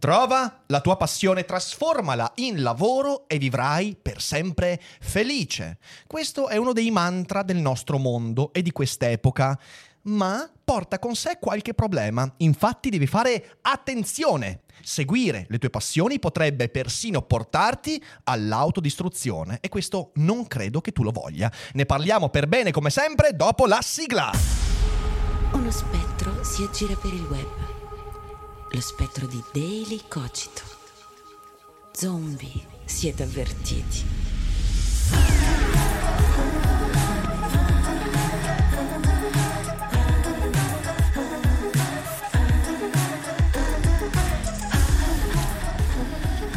Trova la tua passione, trasformala in lavoro e vivrai per sempre felice. Questo è uno dei mantra del nostro mondo e di quest'epoca ma porta con sé qualche problema. Infatti devi fare attenzione. Seguire le tue passioni potrebbe persino portarti all'autodistruzione e questo non credo che tu lo voglia. Ne parliamo per bene come sempre dopo la sigla. Uno spettro si aggira per il web. Lo spettro di Daily Cogito. Zombie, siete avvertiti.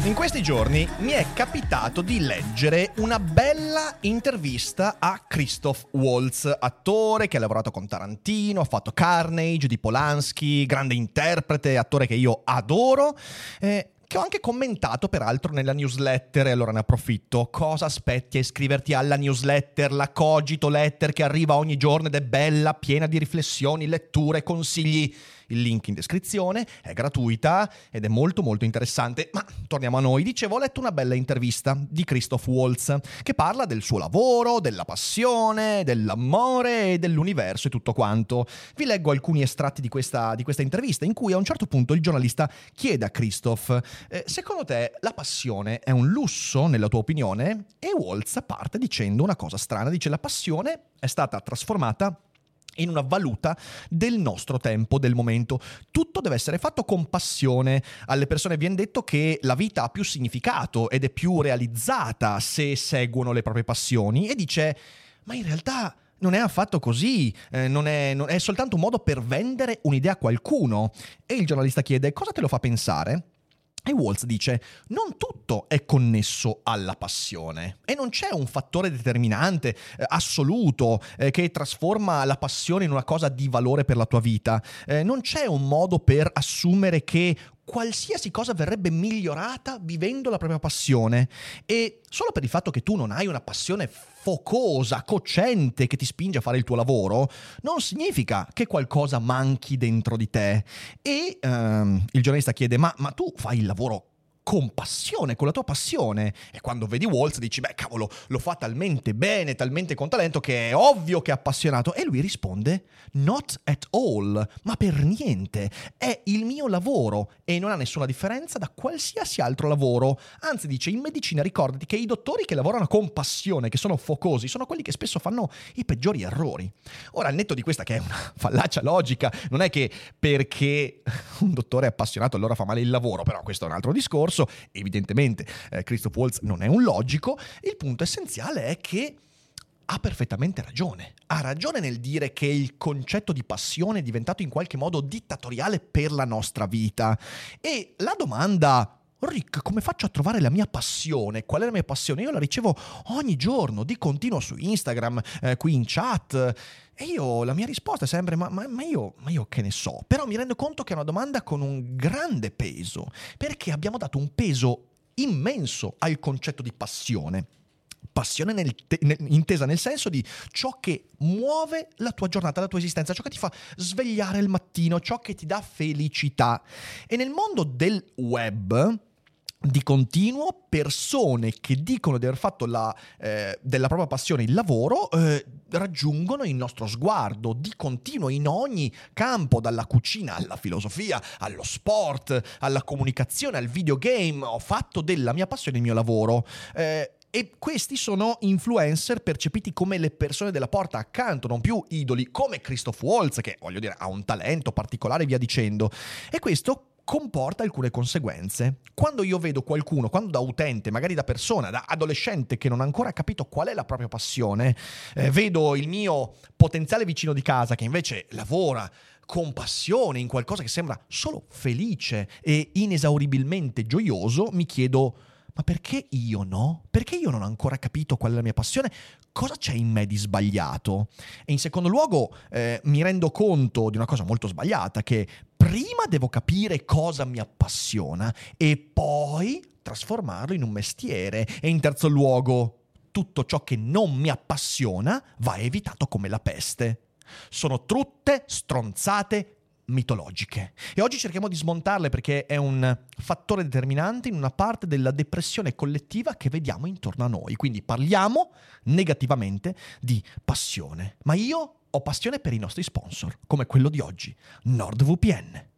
In questi giorni mi è capitato di leggere una bella intervista a Christoph Waltz, attore che ha lavorato con Tarantino, ha fatto Carnage di Polanski, grande interprete, attore che io adoro. Eh, che ho anche commentato peraltro nella newsletter e allora ne approfitto. Cosa aspetti a iscriverti alla newsletter, la Cogito Letter che arriva ogni giorno ed è bella, piena di riflessioni, letture, consigli il link in descrizione, è gratuita ed è molto molto interessante. Ma torniamo a noi. Dicevo, ho letto una bella intervista di Christoph Waltz che parla del suo lavoro, della passione, dell'amore e dell'universo e tutto quanto. Vi leggo alcuni estratti di questa, di questa intervista in cui a un certo punto il giornalista chiede a Christoph, eh, secondo te la passione è un lusso nella tua opinione? E Waltz parte dicendo una cosa strana, dice la passione è stata trasformata in una valuta del nostro tempo, del momento. Tutto deve essere fatto con passione. Alle persone viene detto che la vita ha più significato ed è più realizzata se seguono le proprie passioni e dice, ma in realtà non è affatto così, eh, non è, non è soltanto un modo per vendere un'idea a qualcuno. E il giornalista chiede, cosa te lo fa pensare? E Waltz dice, non tutto è connesso alla passione e non c'è un fattore determinante, eh, assoluto, eh, che trasforma la passione in una cosa di valore per la tua vita. Eh, non c'è un modo per assumere che qualsiasi cosa verrebbe migliorata vivendo la propria passione e solo per il fatto che tu non hai una passione focosa, cocente che ti spinge a fare il tuo lavoro, non significa che qualcosa manchi dentro di te. E um, il giornalista chiede, ma, ma tu fai il lavoro con con la tua passione. E quando vedi Waltz dici, beh cavolo, lo fa talmente bene, talmente con talento che è ovvio che è appassionato. E lui risponde, not at all, ma per niente. È il mio lavoro e non ha nessuna differenza da qualsiasi altro lavoro. Anzi dice, in medicina ricordati che i dottori che lavorano con passione, che sono focosi, sono quelli che spesso fanno i peggiori errori. Ora, al netto di questa che è una fallacia logica, non è che perché un dottore è appassionato allora fa male il lavoro, però questo è un altro discorso discorso, evidentemente eh, Christoph Waltz non è un logico, il punto essenziale è che ha perfettamente ragione. Ha ragione nel dire che il concetto di passione è diventato in qualche modo dittatoriale per la nostra vita. E la domanda Rick, come faccio a trovare la mia passione? Qual è la mia passione? Io la ricevo ogni giorno, di continuo su Instagram, eh, qui in chat. E io, la mia risposta è sempre, ma, ma, ma, io, ma io che ne so? Però mi rendo conto che è una domanda con un grande peso, perché abbiamo dato un peso immenso al concetto di passione passione nel te- nel, intesa nel senso di ciò che muove la tua giornata, la tua esistenza, ciò che ti fa svegliare il mattino, ciò che ti dà felicità. E nel mondo del web, di continuo persone che dicono di aver fatto la, eh, della propria passione il lavoro eh, raggiungono il nostro sguardo di continuo in ogni campo, dalla cucina alla filosofia, allo sport, alla comunicazione, al videogame. Ho fatto della mia passione il mio lavoro. Eh, e questi sono influencer percepiti come le persone della porta accanto, non più idoli, come Christoph Waltz, che voglio dire ha un talento particolare, via dicendo. E questo comporta alcune conseguenze. Quando io vedo qualcuno, quando da utente, magari da persona, da adolescente che non ha ancora capito qual è la propria passione, eh, vedo il mio potenziale vicino di casa che invece lavora compassione, in qualcosa che sembra solo felice e inesauribilmente gioioso, mi chiedo ma perché io no? Perché io non ho ancora capito qual è la mia passione? Cosa c'è in me di sbagliato? E in secondo luogo eh, mi rendo conto di una cosa molto sbagliata, che prima devo capire cosa mi appassiona e poi trasformarlo in un mestiere. E in terzo luogo, tutto ciò che non mi appassiona va evitato come la peste. Sono tutte stronzate mitologiche. E oggi cerchiamo di smontarle perché è un fattore determinante in una parte della depressione collettiva che vediamo intorno a noi. Quindi parliamo negativamente di passione. Ma io ho passione per i nostri sponsor, come quello di oggi, NordVPN.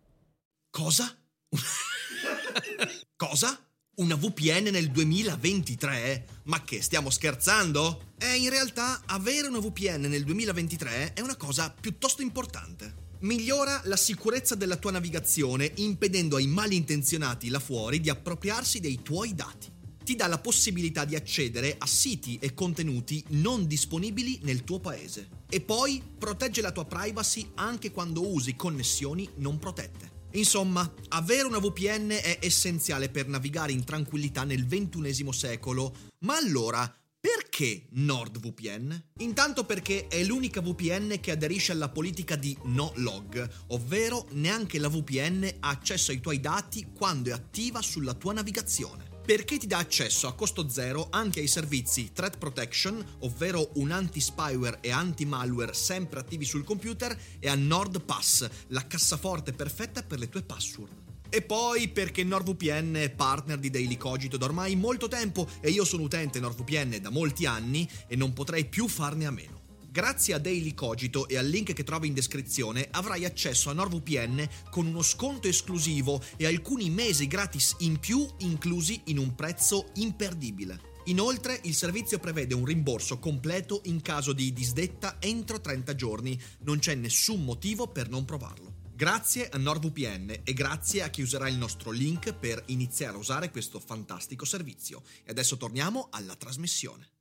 Cosa? Cosa? Una VPN nel 2023? Ma che stiamo scherzando? Eh, in realtà avere una VPN nel 2023 è una cosa piuttosto importante. Migliora la sicurezza della tua navigazione impedendo ai malintenzionati là fuori di appropriarsi dei tuoi dati. Ti dà la possibilità di accedere a siti e contenuti non disponibili nel tuo paese. E poi protegge la tua privacy anche quando usi connessioni non protette. Insomma, avere una VPN è essenziale per navigare in tranquillità nel XXI secolo. Ma allora, perché NordVPN? Intanto perché è l'unica VPN che aderisce alla politica di no log, ovvero neanche la VPN ha accesso ai tuoi dati quando è attiva sulla tua navigazione perché ti dà accesso a costo zero anche ai servizi Threat Protection, ovvero un anti-spyware e anti-malware sempre attivi sul computer, e a NordPass, la cassaforte perfetta per le tue password. E poi perché NordVPN è partner di Daily Cogito da ormai molto tempo e io sono utente NordVPN da molti anni e non potrei più farne a meno. Grazie a Daily Cogito e al link che trovi in descrizione avrai accesso a NordVPN con uno sconto esclusivo e alcuni mesi gratis in più inclusi in un prezzo imperdibile. Inoltre il servizio prevede un rimborso completo in caso di disdetta entro 30 giorni, non c'è nessun motivo per non provarlo. Grazie a NordVPN e grazie a chi userà il nostro link per iniziare a usare questo fantastico servizio. E adesso torniamo alla trasmissione.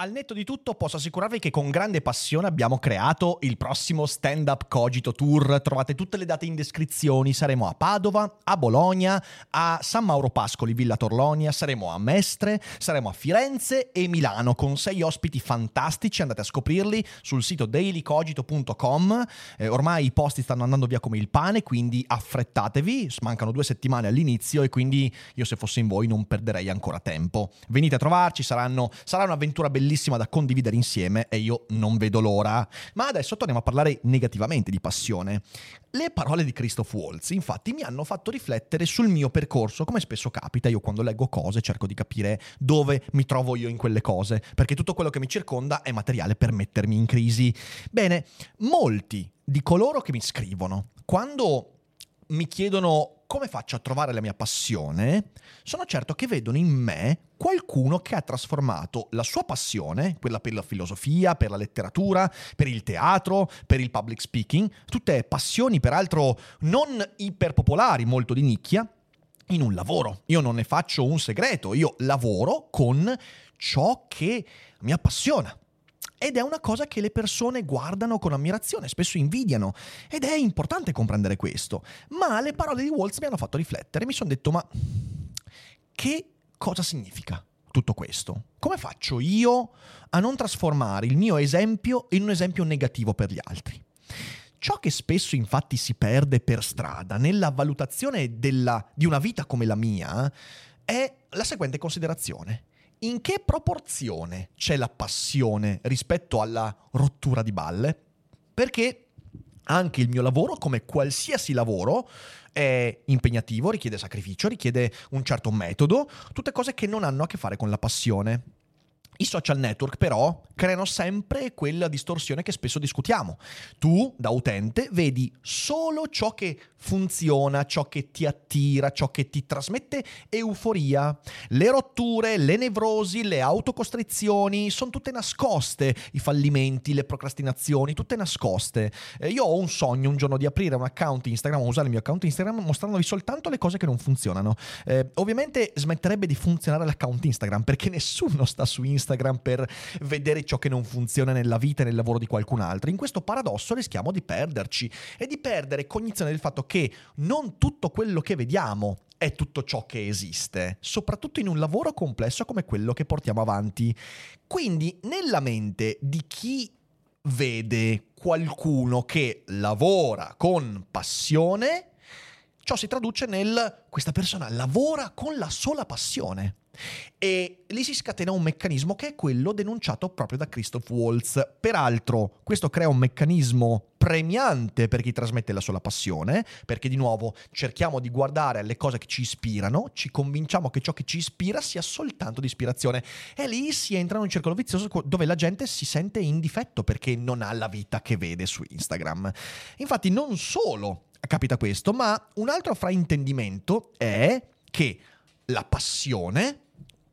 Al netto di tutto posso assicurarvi che con grande passione abbiamo creato il prossimo Stand Up Cogito Tour. Trovate tutte le date in descrizione. Saremo a Padova, a Bologna, a San Mauro Pascoli, Villa Torlonia, saremo a Mestre, saremo a Firenze e Milano con sei ospiti fantastici. Andate a scoprirli sul sito dailycogito.com. Eh, ormai i posti stanno andando via come il pane, quindi affrettatevi. Mancano due settimane all'inizio e quindi io se fossi in voi non perderei ancora tempo. Venite a trovarci, saranno, sarà un'avventura bellissima bellissima da condividere insieme e io non vedo l'ora. Ma adesso torniamo a parlare negativamente di passione. Le parole di Christoph Waltz infatti mi hanno fatto riflettere sul mio percorso, come spesso capita, io quando leggo cose cerco di capire dove mi trovo io in quelle cose, perché tutto quello che mi circonda è materiale per mettermi in crisi. Bene, molti di coloro che mi scrivono, quando mi chiedono come faccio a trovare la mia passione, sono certo che vedono in me qualcuno che ha trasformato la sua passione, quella per la filosofia, per la letteratura, per il teatro, per il public speaking, tutte passioni peraltro non iperpopolari, molto di nicchia, in un lavoro. Io non ne faccio un segreto, io lavoro con ciò che mi appassiona. Ed è una cosa che le persone guardano con ammirazione, spesso invidiano. Ed è importante comprendere questo. Ma le parole di Waltz mi hanno fatto riflettere. Mi sono detto, ma che cosa significa tutto questo? Come faccio io a non trasformare il mio esempio in un esempio negativo per gli altri? Ciò che spesso infatti si perde per strada nella valutazione della, di una vita come la mia è la seguente considerazione in che proporzione c'è la passione rispetto alla rottura di balle? Perché anche il mio lavoro, come qualsiasi lavoro, è impegnativo, richiede sacrificio, richiede un certo metodo, tutte cose che non hanno a che fare con la passione. I social network però creano sempre quella distorsione che spesso discutiamo. Tu, da utente, vedi solo ciò che funziona, ciò che ti attira, ciò che ti trasmette euforia. Le rotture, le nevrosi, le autocostrizioni sono tutte nascoste, i fallimenti, le procrastinazioni, tutte nascoste. Eh, io ho un sogno un giorno di aprire un account Instagram, usare il mio account Instagram mostrandovi soltanto le cose che non funzionano. Eh, ovviamente smetterebbe di funzionare l'account Instagram perché nessuno sta su Instagram Instagram per vedere ciò che non funziona nella vita e nel lavoro di qualcun altro. In questo paradosso rischiamo di perderci e di perdere cognizione del fatto che non tutto quello che vediamo è tutto ciò che esiste, soprattutto in un lavoro complesso come quello che portiamo avanti. Quindi nella mente di chi vede qualcuno che lavora con passione, ciò si traduce nel questa persona lavora con la sola passione. E lì si scatena un meccanismo che è quello denunciato proprio da Christoph Waltz. Peraltro, questo crea un meccanismo premiante per chi trasmette la sola passione, perché di nuovo cerchiamo di guardare alle cose che ci ispirano, ci convinciamo che ciò che ci ispira sia soltanto di ispirazione. E lì si entra in un circolo vizioso dove la gente si sente in difetto perché non ha la vita che vede su Instagram. Infatti, non solo capita questo, ma un altro fraintendimento è che la passione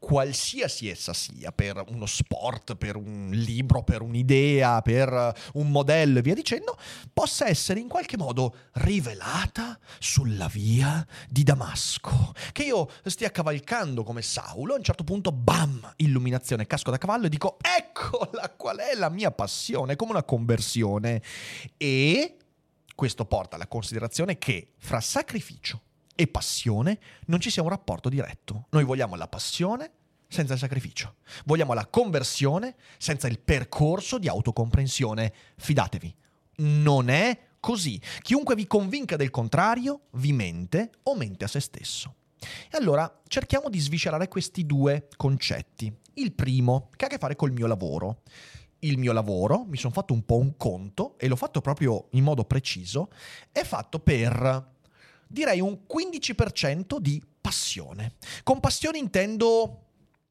qualsiasi essa sia, per uno sport, per un libro, per un'idea, per un modello e via dicendo, possa essere in qualche modo rivelata sulla via di Damasco. Che io stia cavalcando come Saulo, a un certo punto, bam, illuminazione, casco da cavallo e dico, eccola qual è la mia passione, come una conversione. E questo porta alla considerazione che fra sacrificio e passione non ci sia un rapporto diretto. Noi vogliamo la passione senza il sacrificio. Vogliamo la conversione senza il percorso di autocomprensione. Fidatevi, non è così. Chiunque vi convinca del contrario vi mente o mente a se stesso. E allora cerchiamo di sviscerare questi due concetti. Il primo, che ha a che fare col mio lavoro. Il mio lavoro, mi sono fatto un po' un conto e l'ho fatto proprio in modo preciso, è fatto per direi un 15% di passione. Con passione intendo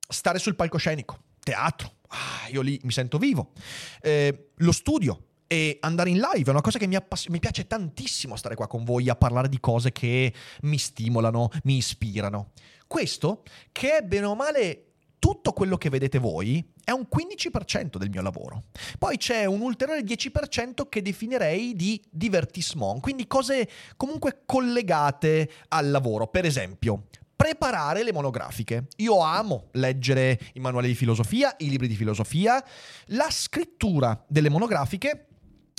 stare sul palcoscenico, teatro, ah, io lì mi sento vivo, eh, lo studio, e andare in live è una cosa che mi, appass- mi, piace tantissimo stare qua con voi a parlare di cose che mi stimolano, mi ispirano. Questo, che è bene o male tutto quello che vedete voi, è un 15% del mio lavoro. Poi c'è un ulteriore 10% che definirei di divertissement, quindi cose comunque collegate al lavoro. Per esempio, preparare le monografiche. Io amo leggere i manuali di filosofia, i libri di filosofia, la scrittura delle monografiche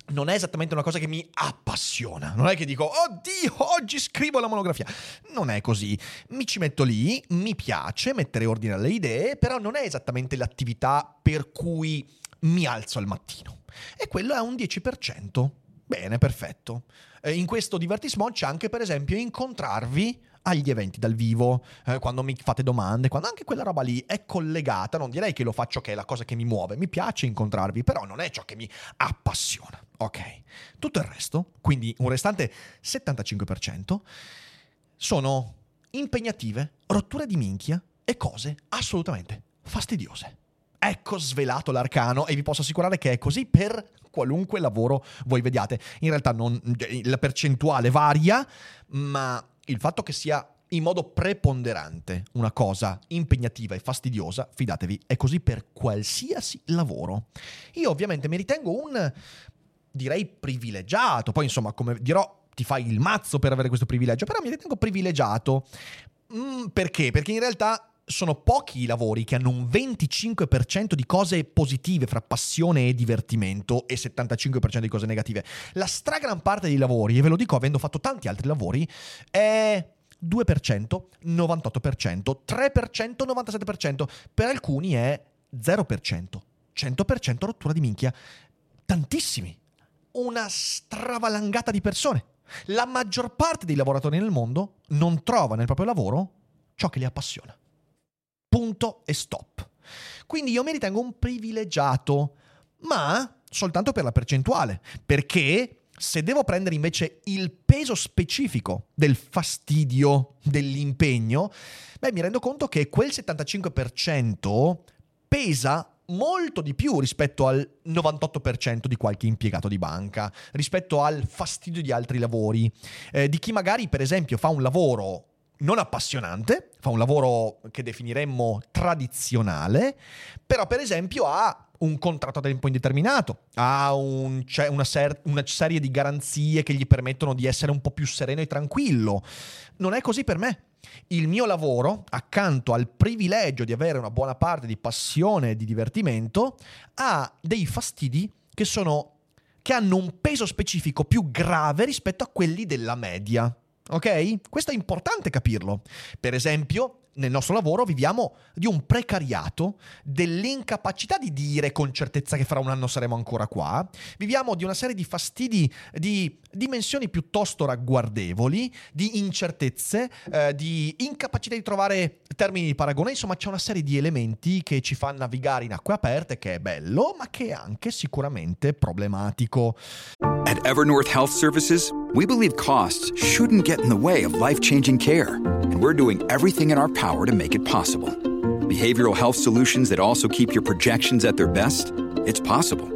non è esattamente una cosa che mi appassiona. Non è che dico, oddio, oggi scrivo la monografia. Non è così. Mi ci metto lì, mi piace mettere ordine alle idee, però non è esattamente l'attività per cui mi alzo al mattino. E quello è un 10%. Bene, perfetto. In questo divertissement c'è anche, per esempio, incontrarvi agli eventi dal vivo, eh, quando mi fate domande, quando anche quella roba lì è collegata, non direi che lo faccio che è la cosa che mi muove, mi piace incontrarvi, però non è ciò che mi appassiona. Ok, tutto il resto, quindi un restante 75%, sono impegnative, rotture di minchia e cose assolutamente fastidiose. Ecco svelato l'arcano e vi posso assicurare che è così per qualunque lavoro voi vediate. In realtà non, la percentuale varia, ma il fatto che sia in modo preponderante una cosa impegnativa e fastidiosa, fidatevi, è così per qualsiasi lavoro. Io ovviamente mi ritengo un, direi, privilegiato, poi insomma, come dirò, ti fai il mazzo per avere questo privilegio, però mi ritengo privilegiato. Mm, perché? Perché in realtà sono pochi i lavori che hanno un 25% di cose positive fra passione e divertimento e 75% di cose negative. La stragran parte dei lavori, e ve lo dico avendo fatto tanti altri lavori, è 2%, 98%, 3%, 97%, per alcuni è 0%, 100% rottura di minchia. Tantissimi. Una stravalangata di persone. La maggior parte dei lavoratori nel mondo non trova nel proprio lavoro ciò che li appassiona punto e stop. Quindi io mi ritengo un privilegiato, ma soltanto per la percentuale, perché se devo prendere invece il peso specifico del fastidio, dell'impegno, beh, mi rendo conto che quel 75% pesa molto di più rispetto al 98% di qualche impiegato di banca, rispetto al fastidio di altri lavori, eh, di chi magari per esempio fa un lavoro non appassionante, fa un lavoro che definiremmo tradizionale, però per esempio ha un contratto a tempo indeterminato, ha un, una, ser- una, serie di garanzie che gli permettono di essere un po' più sereno e tranquillo. Non è così per me. Il mio lavoro, accanto al privilegio di avere una buona parte di passione e di divertimento, ha dei fastidi che sono che hanno un peso specifico più grave rispetto a quelli della media. Ok? Questo è importante capirlo. Per esempio, nel nostro lavoro viviamo di un precariato, dell'incapacità di dire con certezza che fra un anno saremo ancora qua, viviamo di una serie di fastidi di dimensioni piuttosto ragguardevoli, di incertezze, eh, di incapacità di trovare termini di paragone, insomma c'è una serie di elementi che ci fa navigare in acque aperte, che è bello, ma che è anche sicuramente problematico. At Evernorth Health Services, we believe costs shouldn't get in the way of life-changing care, and we're doing everything in our power to make it possible. Behavioral health solutions that also keep your projections at their best? It's possible.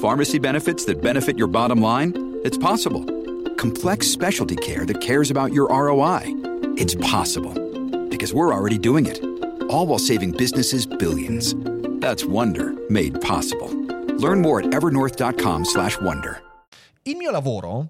Pharmacy benefits that benefit your bottom line? It's possible. Complex specialty care that cares about your ROI? It's possible. Because we're already doing it. All while saving businesses billions. That's Wonder made possible. Learn more at evernorth.com/wonder. Il mio lavoro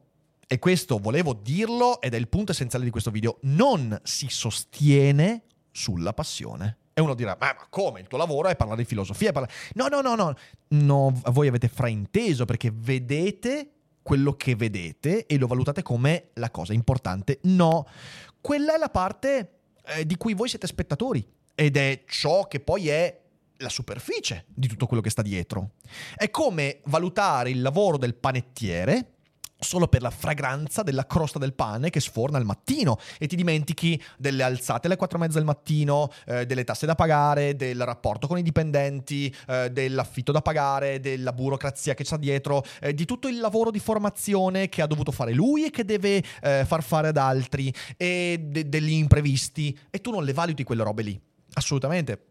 e questo volevo dirlo ed è il punto essenziale di questo video, non si sostiene sulla passione. E uno dirà, ma, ma come? Il tuo lavoro è parlare di filosofia? Parlare... No, no, no, no, no, voi avete frainteso perché vedete quello che vedete e lo valutate come la cosa importante. No, quella è la parte eh, di cui voi siete spettatori ed è ciò che poi è la superficie di tutto quello che sta dietro. È come valutare il lavoro del panettiere solo per la fragranza della crosta del pane che sforna al mattino e ti dimentichi delle alzate alle 4 e mezza del mattino, eh, delle tasse da pagare, del rapporto con i dipendenti, eh, dell'affitto da pagare, della burocrazia che c'è dietro, eh, di tutto il lavoro di formazione che ha dovuto fare lui e che deve eh, far fare ad altri e de- degli imprevisti e tu non le valuti quelle robe lì. Assolutamente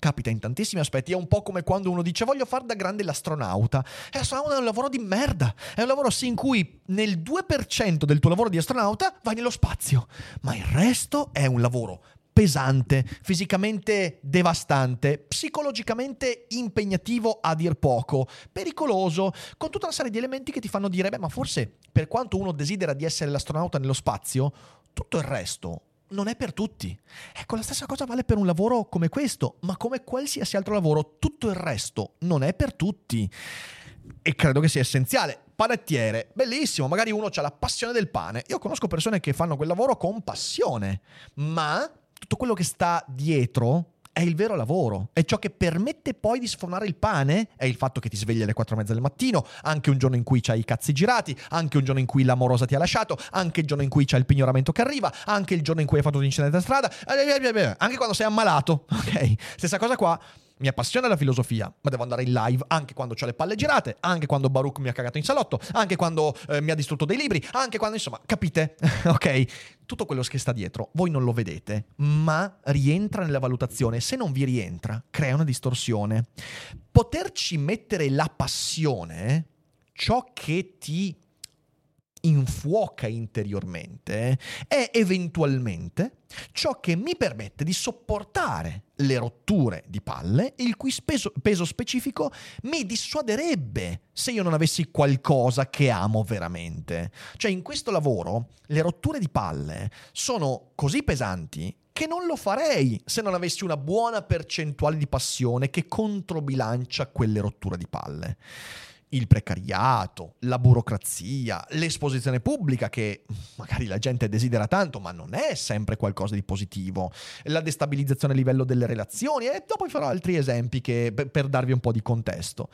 capita in tantissimi aspetti. È un po' come quando uno dice voglio fare da grande l'astronauta. E l'astronauta è un lavoro di merda. È un lavoro sì in cui nel 2% del tuo lavoro di astronauta vai nello spazio. Ma il resto è un lavoro pesante, fisicamente devastante, psicologicamente impegnativo a dir poco, pericoloso, con tutta una serie di elementi che ti fanno dire, beh, ma forse per quanto uno desidera di essere l'astronauta nello spazio, tutto il resto non è per tutti. Ecco, la stessa cosa vale per un lavoro come questo, ma come qualsiasi altro lavoro, tutto il resto non è per tutti. E credo che sia essenziale. Panettiere, bellissimo, magari uno ha la passione del pane. Io conosco persone che fanno quel lavoro con passione, ma tutto quello che sta dietro è il vero lavoro, è ciò che permette poi di sfornare il pane, è il fatto che ti svegli alle 4 e mezza del mattino, anche un giorno in cui c'hai i cazzi girati, anche un giorno in cui l'amorosa ti ha lasciato, anche il giorno in cui c'è il pignoramento che arriva, anche il giorno in cui hai fatto un incidente a strada, anche quando sei ammalato, ok? Stessa cosa qua, mi appassiona la filosofia, ma devo andare in live anche quando ho le palle girate, anche quando Baruch mi ha cagato in salotto, anche quando eh, mi ha distrutto dei libri, anche quando, insomma, capite? ok? Tutto quello che sta dietro, voi non lo vedete, ma rientra nella valutazione. Se non vi rientra, crea una distorsione. Poterci mettere la passione, ciò che ti infuoca interiormente è eventualmente ciò che mi permette di sopportare le rotture di palle, il cui speso, peso specifico mi dissuaderebbe se io non avessi qualcosa che amo veramente. Cioè in questo lavoro le rotture di palle sono così pesanti che non lo farei se non avessi una buona percentuale di passione che controbilancia quelle rotture di palle il precariato, la burocrazia, l'esposizione pubblica che magari la gente desidera tanto, ma non è sempre qualcosa di positivo, la destabilizzazione a livello delle relazioni e dopo farò altri esempi che, per, darvi un po' di contesto.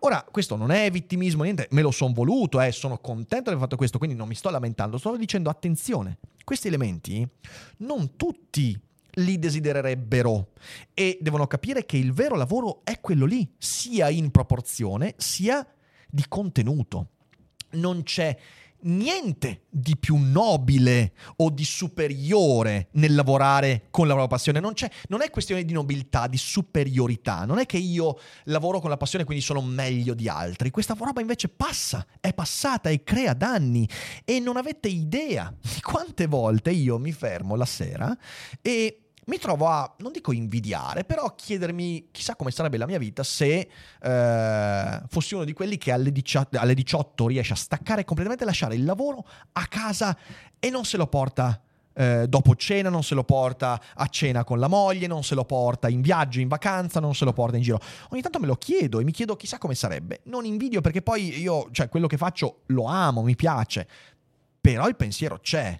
Ora, questo non è vittimismo, niente, me lo sono voluto, eh, sono contento di aver fatto questo, quindi non mi sto lamentando, sto dicendo attenzione, questi elementi non tutti li desidererebbero e devono capire che il vero lavoro è quello lì, sia in proporzione sia di contenuto. Non c'è niente di più nobile o di superiore nel lavorare con la propria passione. Non, non, è questione di nobiltà, di superiorità. Non è che io lavoro con la passione quindi sono meglio di altri. Questa roba invece passa, è passata e crea danni. E non avete idea di quante volte io mi fermo la sera e mi trovo a, non dico invidiare, però a chiedermi chissà come sarebbe la mia vita se eh, fossi uno di quelli che alle 18, alle 18 riesce a staccare completamente, lasciare il lavoro a casa e non se lo porta eh, dopo cena, non se lo porta a cena con la moglie, non se lo porta in viaggio, in vacanza, non se lo porta in giro. Ogni tanto me lo chiedo e mi chiedo chissà come sarebbe. Non invidio perché poi io, cioè quello che faccio lo amo, mi piace, però il pensiero c'è.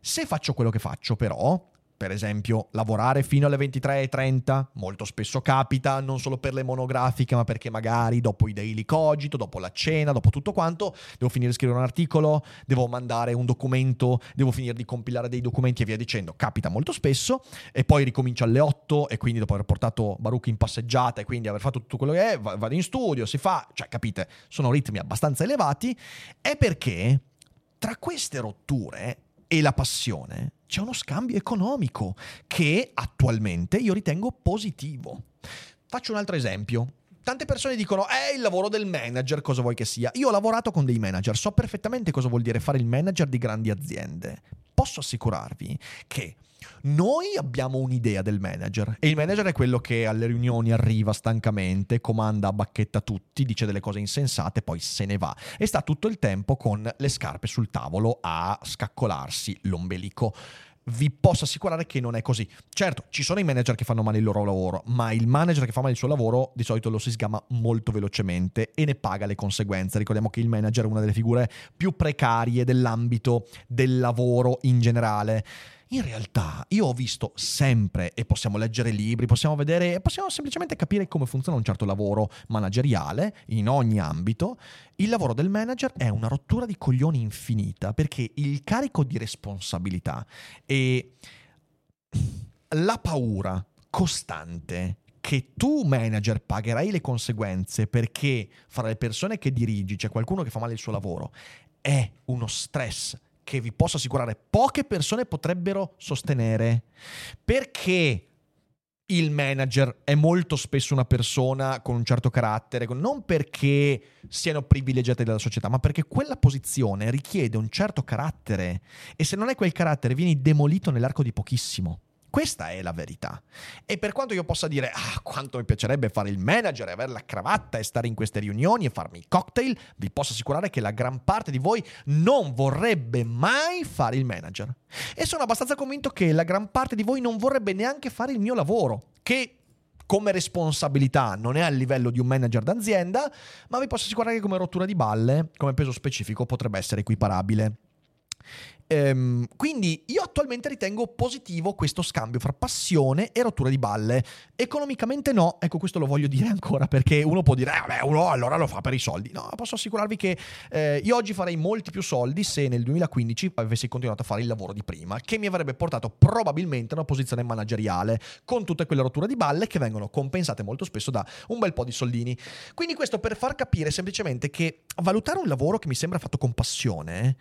Se faccio quello che faccio però per esempio, lavorare fino alle 23.30, molto spesso capita, non solo per le monografiche, ma perché magari dopo i daily cogito, dopo la cena, dopo tutto quanto, devo finire di scrivere un articolo, devo mandare un documento, devo finire di compilare dei documenti e via dicendo. Capita molto spesso e poi ricomincio alle 8 e quindi dopo aver portato Baruch in passeggiata e quindi aver fatto tutto quello che è, vado in studio, si fa, cioè capite, sono ritmi abbastanza elevati, è perché tra queste rotture e la passione c'è uno scambio economico che attualmente io ritengo positivo. Faccio un altro esempio. Tante persone dicono, è il lavoro del manager, cosa vuoi che sia? Io ho lavorato con dei manager, so perfettamente cosa vuol dire fare il manager di grandi aziende. Posso assicurarvi che noi abbiamo un'idea del manager e il manager è quello che alle riunioni arriva stancamente, comanda a bacchetta tutti, dice delle cose insensate, poi se ne va e sta tutto il tempo con le scarpe sul tavolo a scaccolarsi l'ombelico vi posso assicurare che non è così. Certo, ci sono i manager che fanno male il loro lavoro, ma il manager che fa male il suo lavoro di solito lo si sgama molto velocemente e ne paga le conseguenze. Ricordiamo che il manager è una delle figure più precarie dell'ambito del lavoro in generale. In realtà io ho visto sempre, e possiamo leggere libri, possiamo vedere, possiamo semplicemente capire come funziona un certo lavoro manageriale in ogni ambito, il lavoro del manager è una rottura di coglioni infinita perché il carico di responsabilità e la paura costante che tu manager pagherai le conseguenze perché fra le persone che dirigi c'è qualcuno che fa male il suo lavoro è uno stress che vi posso assicurare poche persone potrebbero sostenere. Perché il manager è molto spesso una persona con un certo carattere, non perché siano privilegiati dalla società, ma perché quella posizione richiede un certo carattere e se non hai quel carattere vieni demolito nell'arco di pochissimo. Questa è la verità. E per quanto io possa dire, ah, quanto mi piacerebbe fare il manager e avere la cravatta e stare in queste riunioni e farmi i cocktail, vi posso assicurare che la gran parte di voi non vorrebbe mai fare il manager. E sono abbastanza convinto che la gran parte di voi non vorrebbe neanche fare il mio lavoro, che come responsabilità non è a livello di un manager d'azienda, ma vi posso assicurare che come rottura di balle, come peso specifico, potrebbe essere equiparabile. Ehm, quindi io attualmente ritengo positivo questo scambio fra passione e rottura di balle. Economicamente no, ecco questo lo voglio dire ancora perché uno può dire, eh, vabbè, uno allora lo fa per i soldi. No, posso assicurarvi che eh, io oggi farei molti più soldi se nel 2015 avessi continuato a fare il lavoro di prima, che mi avrebbe portato probabilmente a una posizione manageriale, con tutte quelle rotture di balle che vengono compensate molto spesso da un bel po' di soldini. Quindi questo per far capire semplicemente che valutare un lavoro che mi sembra fatto con passione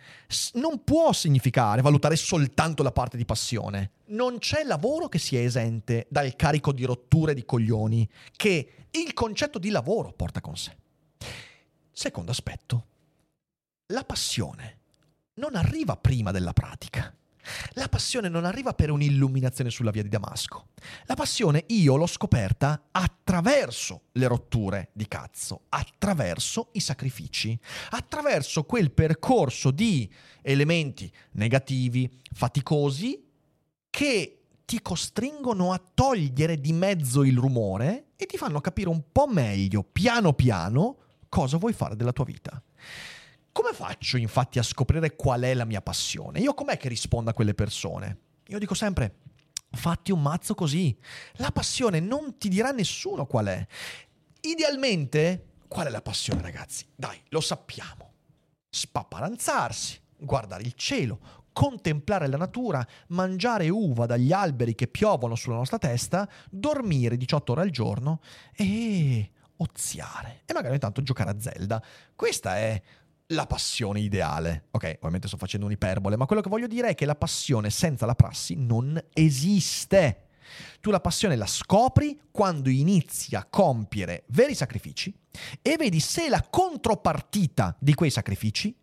non può significare significare valutare soltanto la parte di passione. Non c'è lavoro che sia esente dal carico di rotture di coglioni che il concetto di lavoro porta con sé. Secondo aspetto, la passione non arriva prima della pratica. La passione non arriva per un'illuminazione sulla via di Damasco. La passione io l'ho scoperta attraverso le rotture di cazzo, attraverso i sacrifici, attraverso quel percorso di elementi negativi, faticosi, che ti costringono a togliere di mezzo il rumore e ti fanno capire un po' meglio, piano piano, cosa vuoi fare della tua vita. Come faccio infatti a scoprire qual è la mia passione? Io com'è che rispondo a quelle persone? Io dico sempre, fatti un mazzo così. La passione non ti dirà nessuno qual è. Idealmente, qual è la passione ragazzi? Dai, lo sappiamo. Spaparanzarsi, guardare il cielo, contemplare la natura, mangiare uva dagli alberi che piovono sulla nostra testa, dormire 18 ore al giorno e oziare. E magari ogni tanto giocare a Zelda. Questa è la passione ideale. Ok, ovviamente sto facendo un'iperbole, ma quello che voglio dire è che la passione senza la prassi non esiste. Tu la passione la scopri quando inizi a compiere veri sacrifici e vedi se la contropartita di quei sacrifici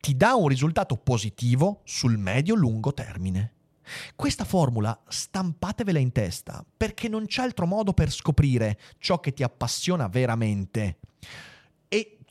ti dà un risultato positivo sul medio-lungo termine. Questa formula stampatevela in testa perché non c'è altro modo per scoprire ciò che ti appassiona veramente.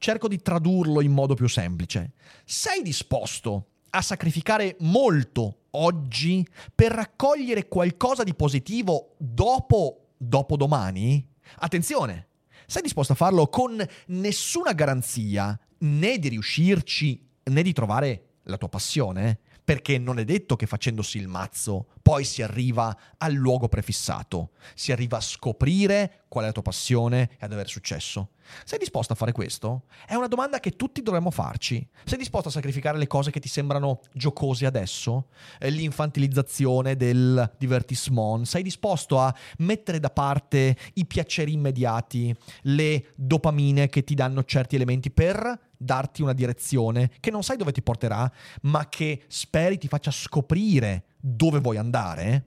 Cerco di tradurlo in modo più semplice. Sei disposto a sacrificare molto oggi per raccogliere qualcosa di positivo dopo dopodomani? Attenzione! Sei disposto a farlo con nessuna garanzia né di riuscirci né di trovare la tua passione? perché non è detto che facendosi il mazzo poi si arriva al luogo prefissato, si arriva a scoprire qual è la tua passione e ad avere successo. Sei disposto a fare questo? È una domanda che tutti dovremmo farci. Sei disposto a sacrificare le cose che ti sembrano giocose adesso? Eh, l'infantilizzazione del divertissement? Sei disposto a mettere da parte i piaceri immediati, le dopamine che ti danno certi elementi per darti una direzione che non sai dove ti porterà, ma che speri ti faccia scoprire dove vuoi andare?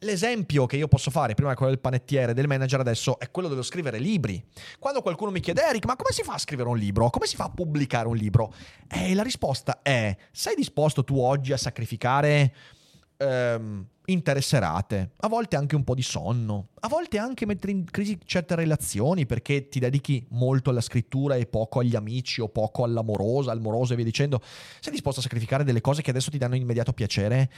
L'esempio che io posso fare, prima quello del panettiere, del manager adesso, è quello dello scrivere libri. Quando qualcuno mi chiede, Eric, ma come si fa a scrivere un libro? Come si fa a pubblicare un libro? E la risposta è, sei disposto tu oggi a sacrificare ehm, intere serate, a volte anche un po' di sonno, a volte anche mettere in crisi certe relazioni perché ti dedichi molto alla scrittura e poco agli amici o poco all'amorosa, al moroso e via dicendo. Sei disposto a sacrificare delle cose che adesso ti danno immediato piacere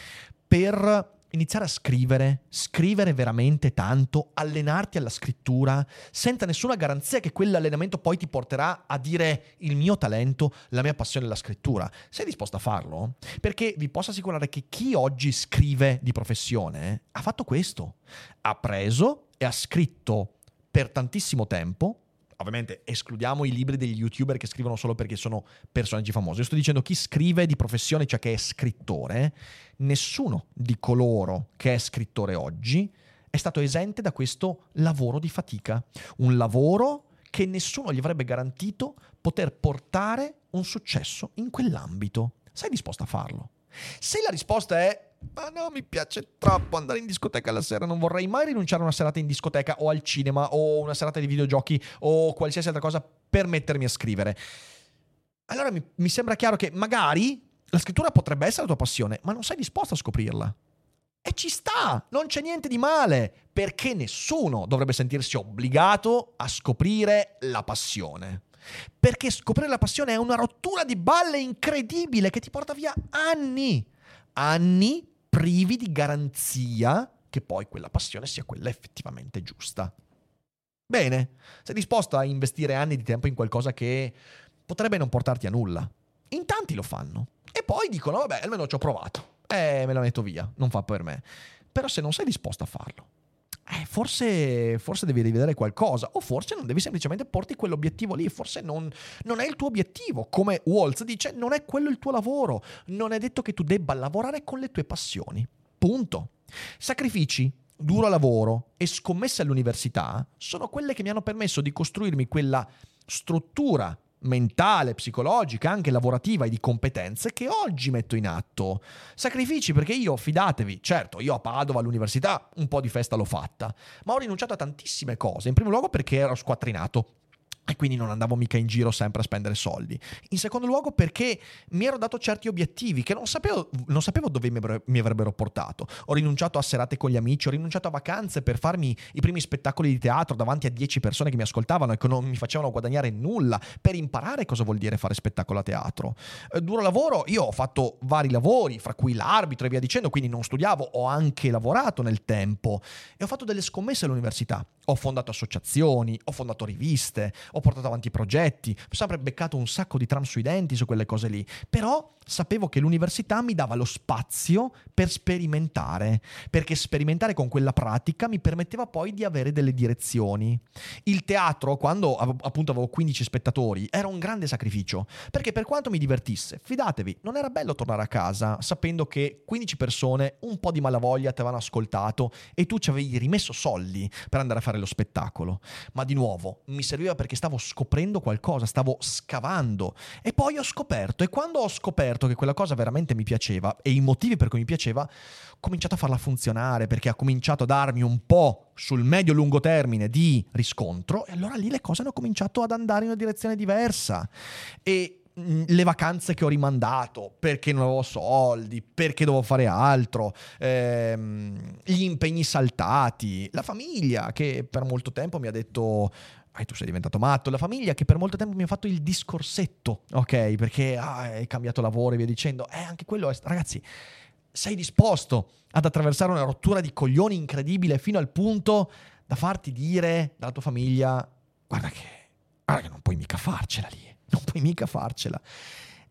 per iniziare a scrivere, scrivere veramente tanto, allenarti alla scrittura, senza nessuna garanzia che quell'allenamento poi ti porterà a dire il mio talento, la mia passione è la scrittura. Sei disposto a farlo? Perché vi posso assicurare che chi oggi scrive di professione ha fatto questo. Ha preso e ha scritto per tantissimo tempo ovviamente escludiamo i libri degli youtuber che scrivono solo perché sono personaggi famosi. Io sto dicendo chi scrive di professione, cioè che è scrittore, nessuno di coloro che è scrittore oggi è stato esente da questo lavoro di fatica. Un lavoro che nessuno gli avrebbe garantito poter portare un successo in quell'ambito. Sei disposto a farlo? Se la risposta è ma no, mi piace troppo andare in discoteca la sera, non vorrei mai rinunciare a una serata in discoteca o al cinema o una serata di videogiochi o qualsiasi altra cosa per mettermi a scrivere. Allora mi, mi sembra chiaro che magari la scrittura potrebbe essere la tua passione, ma non sei disposto a scoprirla. E ci sta, non c'è niente di male, perché nessuno dovrebbe sentirsi obbligato a scoprire la passione. Perché scoprire la passione è una rottura di balle incredibile che ti porta via anni anni privi di garanzia che poi quella passione sia quella effettivamente giusta. Bene, sei disposto a investire anni di tempo in qualcosa che potrebbe non portarti a nulla. In tanti lo fanno. E poi dicono, vabbè, almeno ci ho provato. Eh, me la metto via, non fa per me. Però se non sei disposto a farlo, eh, forse, forse, devi rivedere qualcosa, o forse non devi semplicemente porti quell'obiettivo lì, forse non, non, è il tuo obiettivo. Come Waltz dice, non è quello il tuo lavoro, non è detto che tu debba lavorare con le tue passioni. Punto. Sacrifici, duro lavoro e scommesse all'università sono quelle che mi hanno permesso di costruirmi quella struttura mentale, psicologica, anche lavorativa e di competenze che oggi metto in atto. Sacrifici perché io, fidatevi, certo, io a Padova all'università un po' di festa l'ho fatta, ma ho rinunciato a tantissime cose. In primo luogo perché ero squattrinato e quindi non andavo mica in giro sempre a spendere soldi. In secondo luogo perché mi ero dato certi obiettivi che non sapevo, non sapevo dove mi avrebbero portato. Ho rinunciato a serate con gli amici, ho rinunciato a vacanze per farmi i primi spettacoli di teatro davanti a 10 persone che mi ascoltavano e che non mi facevano guadagnare nulla, per imparare cosa vuol dire fare spettacolo a teatro. Eh, duro lavoro, io ho fatto vari lavori, fra cui l'arbitro e via dicendo, quindi non studiavo, ho anche lavorato nel tempo e ho fatto delle scommesse all'università. Ho fondato associazioni, ho fondato riviste, ho portato avanti progetti, ho sempre beccato un sacco di tram sui denti su quelle cose lì, però sapevo che l'università mi dava lo spazio per sperimentare, perché sperimentare con quella pratica mi permetteva poi di avere delle direzioni. Il teatro, quando appunto avevo 15 spettatori, era un grande sacrificio, perché per quanto mi divertisse, fidatevi, non era bello tornare a casa sapendo che 15 persone, un po' di malavoglia ti avevano ascoltato e tu ci avevi rimesso soldi per andare a fare lo spettacolo. Ma di nuovo, mi serviva perché stavo scoprendo qualcosa, stavo scavando e poi ho scoperto e quando ho scoperto che quella cosa veramente mi piaceva e i motivi per cui mi piaceva, ho cominciato a farla funzionare perché ha cominciato a darmi un po' sul medio-lungo termine di riscontro e allora lì le cose hanno cominciato ad andare in una direzione diversa e le vacanze che ho rimandato perché non avevo soldi, perché dovevo fare altro, ehm, gli impegni saltati, la famiglia che per molto tempo mi ha detto tu sei diventato matto, la famiglia che per molto tempo mi ha fatto il discorsetto, ok? Perché ah, hai cambiato lavoro e via dicendo, eh, anche quello è, ragazzi, sei disposto ad attraversare una rottura di coglioni incredibile fino al punto da farti dire dalla tua famiglia, guarda che, guarda che non puoi mica farcela lì non puoi mica farcela.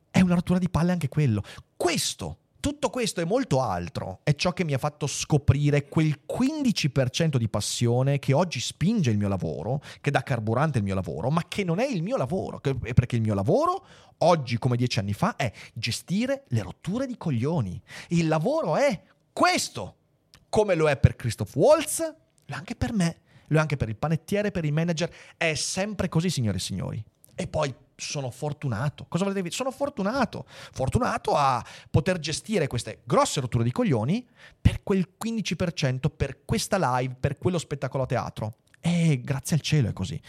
È una rottura di palle anche quello. Questo, tutto questo e molto altro è ciò che mi ha fatto scoprire quel 15% di passione che oggi spinge il mio lavoro, che dà carburante il mio lavoro, ma che non è il mio lavoro, perché il mio lavoro oggi come dieci anni fa è gestire le rotture di coglioni. Il lavoro è questo, come lo è per Christoph Waltz, lo è anche per me, lo è anche per il panettiere, per il manager, è sempre così signore e signori. E poi sono fortunato. Cosa volete dire? Sono fortunato. Fortunato a poter gestire queste grosse rotture di coglioni per quel 15%, per questa live, per quello spettacolo a teatro. E grazie al cielo è così.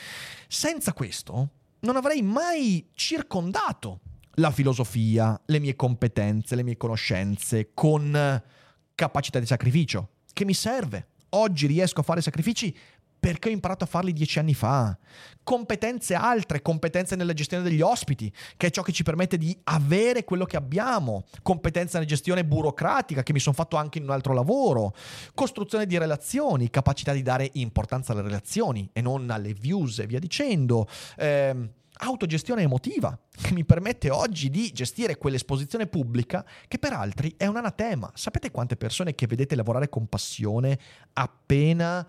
Senza questo non avrei mai circondato la filosofia, le mie competenze, le mie conoscenze con capacità di sacrificio che mi serve. Oggi riesco a fare sacrifici perché ho imparato a farli dieci anni fa. Competenze altre, competenze nella gestione degli ospiti, che è ciò che ci permette di avere quello che abbiamo. Competenze nella gestione burocratica, che mi sono fatto anche in un altro lavoro. Costruzione di relazioni, capacità di dare importanza alle relazioni e non alle views e via dicendo. Eh, autogestione emotiva, che mi permette oggi di gestire quell'esposizione pubblica che per altri è un anatema. Sapete quante persone che vedete lavorare con passione appena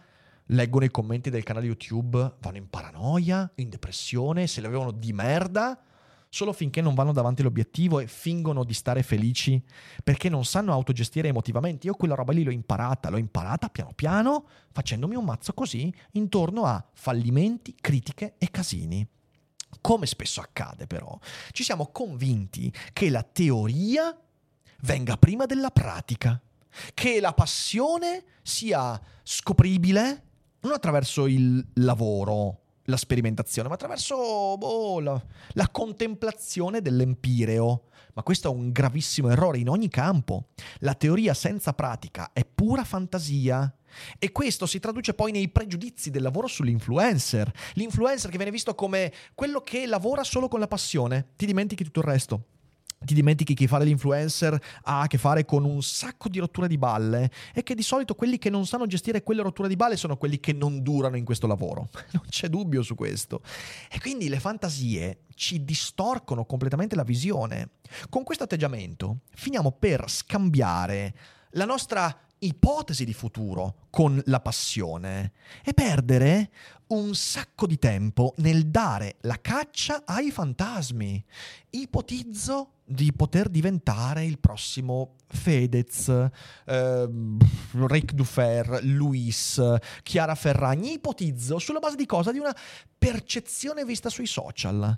leggono i commenti del canale YouTube, vanno in paranoia, in depressione, se le avevano di merda, solo finché non vanno davanti all'obiettivo e fingono di stare felici, perché non sanno autogestire emotivamente. Io quella roba lì l'ho imparata, l'ho imparata piano piano, facendomi un mazzo così, intorno a fallimenti, critiche e casini. Come spesso accade però, ci siamo convinti che la teoria venga prima della pratica, che la passione sia scopribile non attraverso il lavoro, la sperimentazione, ma attraverso boh, la, la, contemplazione dell'empireo. Ma questo è un gravissimo errore in ogni campo. La teoria senza pratica è pura fantasia. E questo si traduce poi nei pregiudizi del lavoro sull'influencer. L'influencer che viene visto come quello che lavora solo con la passione, ti dimentichi tutto il resto ti dimentichi che fare l'influencer ha a che fare con un sacco di rotture di balle e che di solito quelli che non sanno gestire quelle rotture di balle sono quelli che non durano in questo lavoro. Non c'è dubbio su questo. E quindi le fantasie ci distorcono completamente la visione. Con questo atteggiamento finiamo per scambiare la nostra ipotesi di futuro con la passione e perdere un sacco di tempo nel dare la caccia ai fantasmi. Ipotizzo di poter diventare il prossimo Fedez, eh, Rick Dufer, Luis, Chiara Ferragni. Ipotizzo sulla base di cosa? Di una percezione vista sui social.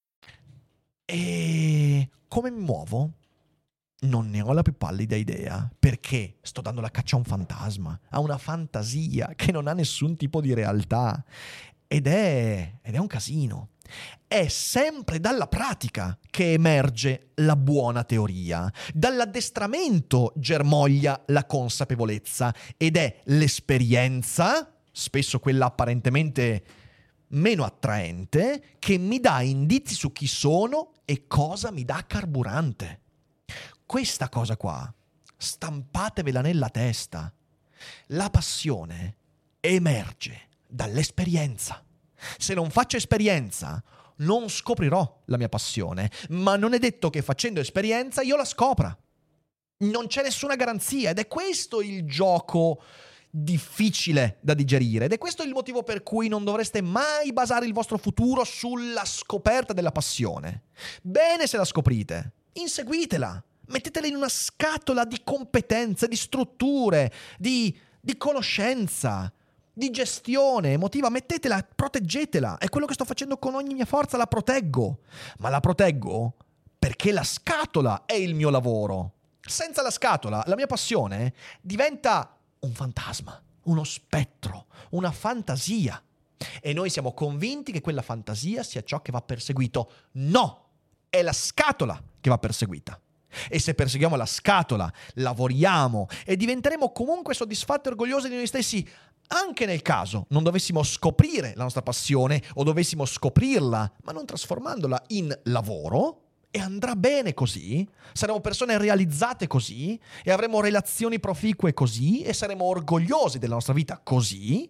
E come mi muovo? Non ne ho la più pallida idea, perché sto dando la caccia a un fantasma, a una fantasia che non ha nessun tipo di realtà. Ed è, ed è un casino. È sempre dalla pratica che emerge la buona teoria, dall'addestramento germoglia la consapevolezza ed è l'esperienza, spesso quella apparentemente meno attraente, che mi dà indizi su chi sono e cosa mi dà carburante. Questa cosa qua, stampatevela nella testa. La passione emerge dall'esperienza, Se non faccio esperienza, non scoprirò la mia passione, ma non è detto che facendo esperienza io la scopra. Non c'è nessuna garanzia ed è questo il gioco difficile da digerire ed è questo il motivo per cui non dovreste mai basare il vostro futuro sulla scoperta della passione. Bene se la scoprite, inseguitela, mettetela in una scatola di competenze, di strutture, di, di conoscenza, di gestione emotiva, mettetela, proteggetela. È quello che sto facendo con ogni mia forza, la proteggo. Ma la proteggo perché la scatola è il mio lavoro. Senza la scatola, la mia passione diventa un fantasma, uno spettro, una fantasia. E noi siamo convinti che quella fantasia sia ciò che va perseguito. No, è la scatola che va perseguita. E se perseguiamo la scatola, lavoriamo e diventeremo comunque soddisfatti e orgogliosi di noi stessi, anche nel caso non dovessimo scoprire la nostra passione o dovessimo scoprirla, ma non trasformandola in lavoro, e andrà bene così, saremo persone realizzate così e avremo relazioni proficue così e saremo orgogliosi della nostra vita così.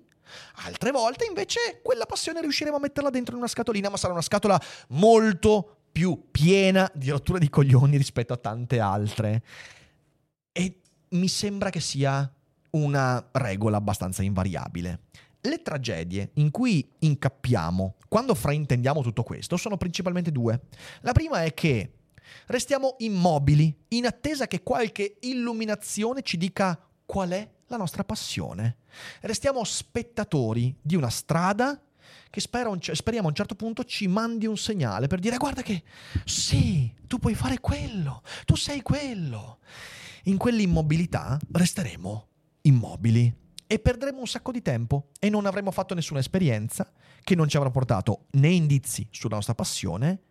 Altre volte invece quella passione riusciremo a metterla dentro in una scatolina, ma sarà una scatola molto più piena di rottura di coglioni rispetto a tante altre. E mi sembra che sia una regola abbastanza invariabile. Le tragedie in cui incappiamo quando fraintendiamo tutto questo sono principalmente due. La prima è che restiamo immobili in attesa che qualche illuminazione ci dica qual è la nostra passione. Restiamo spettatori di una strada che spero, speriamo a un certo punto ci mandi un segnale per dire guarda che sì, tu puoi fare quello, tu sei quello. In quell'immobilità resteremo immobili e perdremo un sacco di tempo e non avremo fatto nessuna esperienza che non ci avrà portato né indizi sulla nostra passione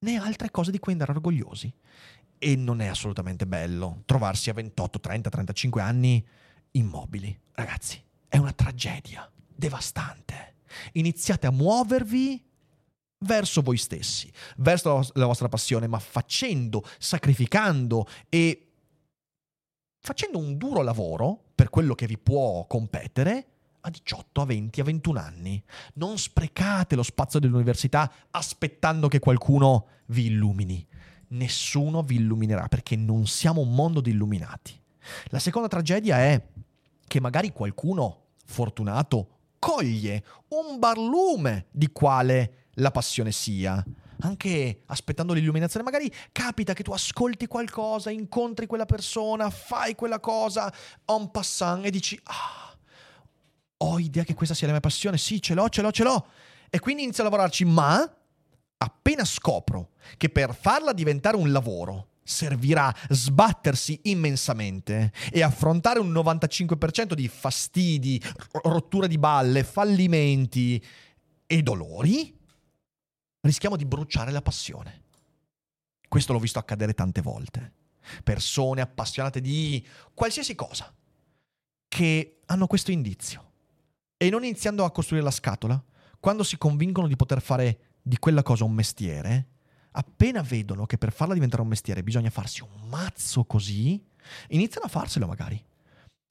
né altre cose di cui andare orgogliosi. E non è assolutamente bello trovarsi a 28, 30, 35 anni immobili. Ragazzi, è una tragedia devastante. Iniziate a muovervi verso voi stessi, verso la vostra passione, ma facendo, sacrificando e facendo un duro lavoro per quello che vi può competere a 18, a 20, a 21 anni. Non sprecate lo spazio dell'università aspettando che qualcuno vi illumini. Nessuno vi illuminerà perché non siamo un mondo di illuminati. La seconda tragedia è che magari qualcuno fortunato coglie un barlume di quale la passione sia anche aspettando l'illuminazione, magari capita che tu ascolti qualcosa, incontri quella persona, fai quella cosa en passant e dici, ah, ho idea che questa sia la mia passione, sì, ce l'ho, ce l'ho, ce l'ho. E quindi inizio a lavorarci, ma appena scopro che per farla diventare un lavoro servirà sbattersi immensamente e affrontare un 95% di fastidi, rottura di balle, fallimenti e dolori, rischiamo di bruciare la passione. Questo l'ho visto accadere tante volte. Persone appassionate di qualsiasi cosa che hanno questo indizio e non iniziando a costruire la scatola, quando si convincono di poter fare di quella cosa un mestiere, appena vedono che per farla diventare un mestiere bisogna farsi un mazzo così, iniziano a farselo magari.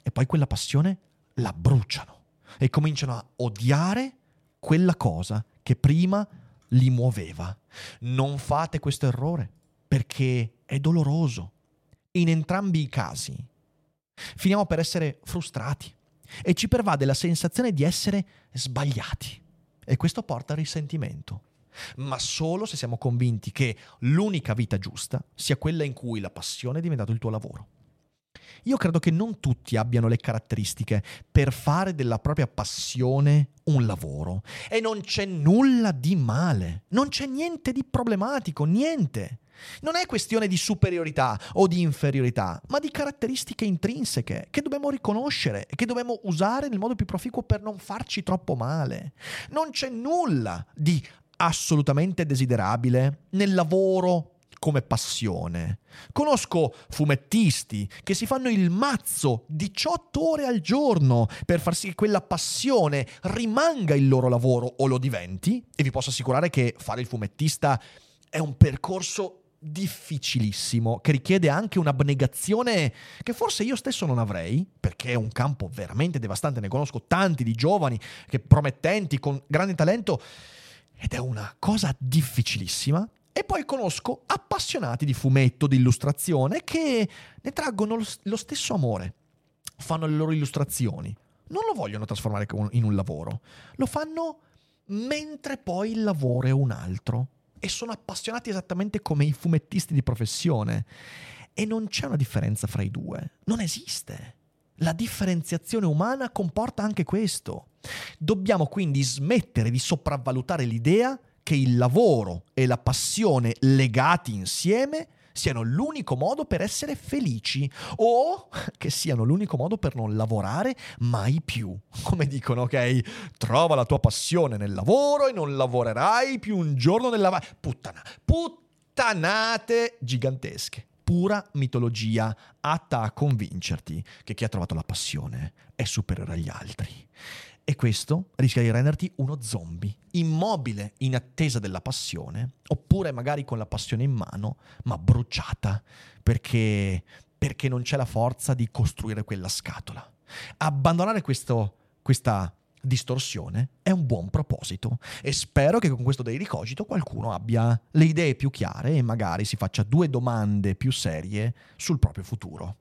E poi quella passione la bruciano e cominciano a odiare quella cosa che prima li muoveva. Non fate questo errore perché è doloroso. In entrambi i casi finiamo per essere frustrati e ci pervade la sensazione di essere sbagliati e questo porta al risentimento. Ma solo se siamo convinti che l'unica vita giusta sia quella in cui la passione è diventato il tuo lavoro. Io credo che non tutti abbiano le caratteristiche per fare della propria passione un lavoro. E non c'è nulla di male, non c'è niente di problematico, niente. Non è questione di superiorità o di inferiorità, ma di caratteristiche intrinseche che dobbiamo riconoscere e che dobbiamo usare nel modo più proficuo per non farci troppo male. Non c'è nulla di assolutamente desiderabile nel lavoro come passione. Conosco fumettisti che si fanno il mazzo 18 ore al giorno per far sì che quella passione rimanga il loro lavoro o lo diventi e vi posso assicurare che fare il fumettista è un percorso difficilissimo, che richiede anche un'abnegazione che forse io stesso non avrei, perché è un campo veramente devastante, ne conosco tanti di giovani, che promettenti, con grande talento, ed è una cosa difficilissima. E poi conosco appassionati di fumetto, di illustrazione, che ne traggono lo stesso amore, fanno le loro illustrazioni, non lo vogliono trasformare in un lavoro, lo fanno mentre poi il lavoro è un altro e sono appassionati esattamente come i fumettisti di professione. E non c'è una differenza fra i due, non esiste. La differenziazione umana comporta anche questo. Dobbiamo quindi smettere di sopravvalutare l'idea che il lavoro e la passione legati insieme siano l'unico modo per essere felici o che siano l'unico modo per non lavorare mai più. Come dicono, ok? Trova la tua passione nel lavoro e non lavorerai più un giorno nella... Va- Puttana, puttanate gigantesche. Pura mitologia atta a convincerti che chi ha trovato la passione è superiore agli altri. E questo rischia di renderti uno zombie, immobile in attesa della passione, oppure magari con la passione in mano, ma bruciata, perché, perché non c'è la forza di costruire quella scatola. Abbandonare questo, questa distorsione è un buon proposito e spero che con questo Daily Cogito qualcuno abbia le idee più chiare e magari si faccia due domande più serie sul proprio futuro.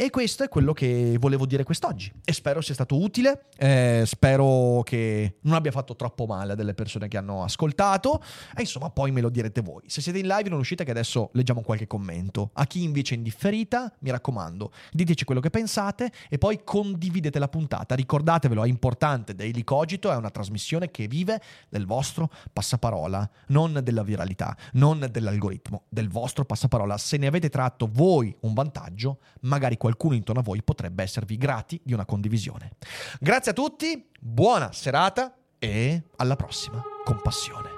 E questo è quello che volevo dire quest'oggi. E spero sia stato utile. Eh, spero che non abbia fatto troppo male a delle persone che hanno ascoltato. E insomma, poi me lo direte voi. Se siete in live, non uscite che adesso leggiamo qualche commento. A chi invece è in differita, mi raccomando, diteci quello che pensate e poi condividete la puntata. Ricordatevelo, è importante. Daily Cogito è una trasmissione che vive del vostro passaparola, non della viralità, non dell'algoritmo, del vostro passaparola. Se ne avete tratto voi un vantaggio, magari qualcuno qualcuno intorno a voi potrebbe esservi grati di una condivisione. Grazie a tutti, buona serata e alla prossima, con passione.